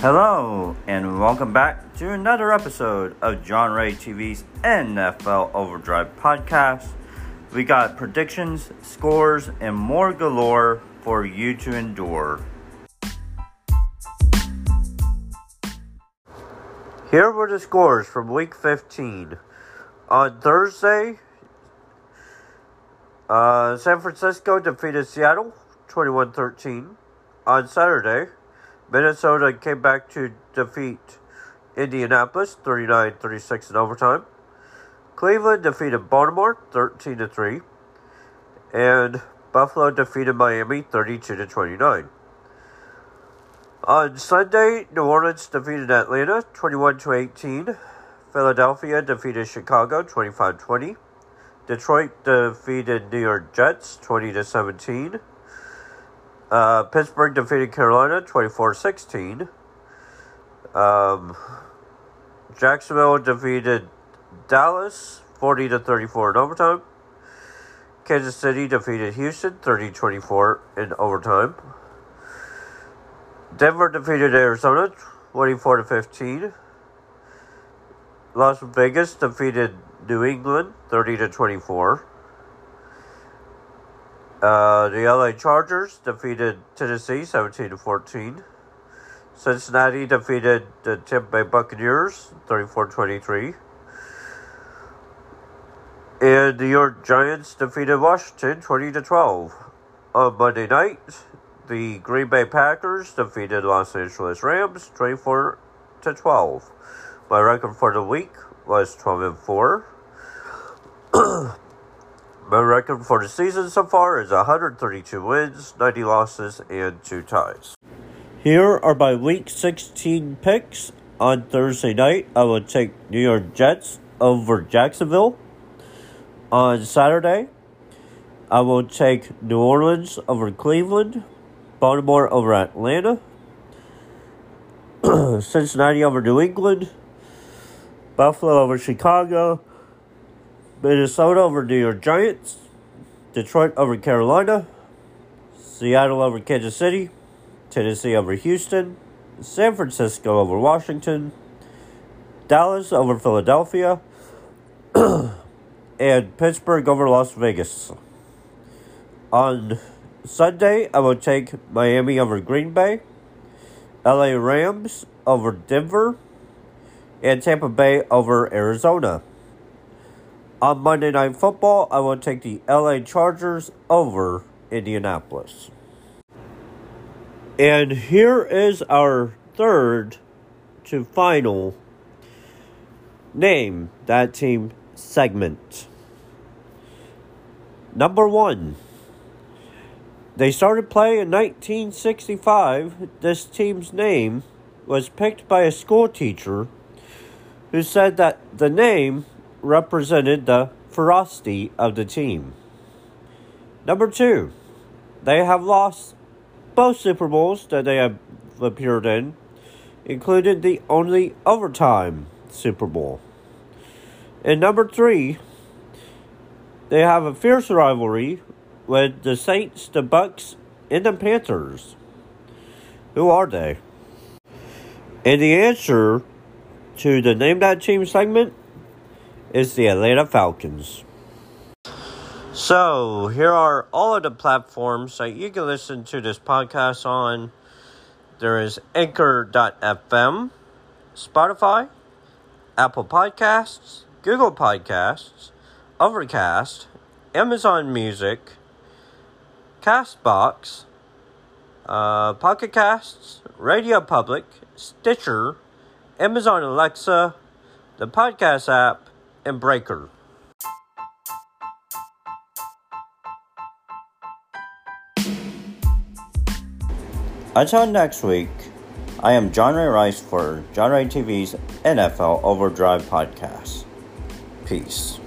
Hello, and welcome back to another episode of John Ray TV's NFL Overdrive podcast. We got predictions, scores, and more galore for you to endure. Here were the scores from week 15. On Thursday, uh, San Francisco defeated Seattle 21 13. On Saturday, Minnesota came back to defeat Indianapolis 39 36 in overtime. Cleveland defeated Baltimore 13 to 3. And Buffalo defeated Miami 32 to 29. On Sunday, New Orleans defeated Atlanta 21 to 18. Philadelphia defeated Chicago 25 20. Detroit defeated New York Jets 20 to 17. Uh, Pittsburgh defeated Carolina 24 16. Um, Jacksonville defeated Dallas 40 to 34 in overtime. Kansas City defeated Houston 30 24 in overtime. Denver defeated Arizona 24 to 15. Las Vegas defeated New England 30 to 24. Uh, the LA Chargers defeated Tennessee 17 to 14. Cincinnati defeated the Tampa Bay Buccaneers 34 23. And the York Giants defeated Washington 20 to 12. On Monday night, the Green Bay Packers defeated Los Angeles Rams 24 to 12. My record for the week was 12 and 4. My record for the season so far is 132 wins, 90 losses, and 2 ties. Here are my week 16 picks. On Thursday night, I will take New York Jets over Jacksonville. On Saturday, I will take New Orleans over Cleveland, Baltimore over Atlanta, Cincinnati over New England, Buffalo over Chicago, Minnesota over New York Giants, Detroit over Carolina, Seattle over Kansas City, Tennessee over Houston, San Francisco over Washington, Dallas over Philadelphia, and Pittsburgh over Las Vegas. On Sunday, I will take Miami over Green Bay, LA Rams over Denver, and Tampa Bay over Arizona. On Monday Night Football, I will take the LA Chargers over Indianapolis. And here is our third to final name that team segment. Number one. They started play in 1965. This team's name was picked by a school teacher who said that the name represented the ferocity of the team. Number two, they have lost both Super Bowls that they have appeared in, including the only overtime Super Bowl. And number three, they have a fierce rivalry with the Saints, the Bucks, and the Panthers. Who are they? And the answer to the Name That Team segment is the Atlanta Falcons. So, here are all of the platforms that you can listen to this podcast on. There is Anchor.fm, Spotify, Apple Podcasts, Google Podcasts, Overcast, Amazon Music, Castbox, uh, Pocket Casts, Radio Public, Stitcher, Amazon Alexa, the podcast app, and Breaker. Until next week, I am John Ray Rice for John Ray TV's NFL Overdrive podcast. Peace.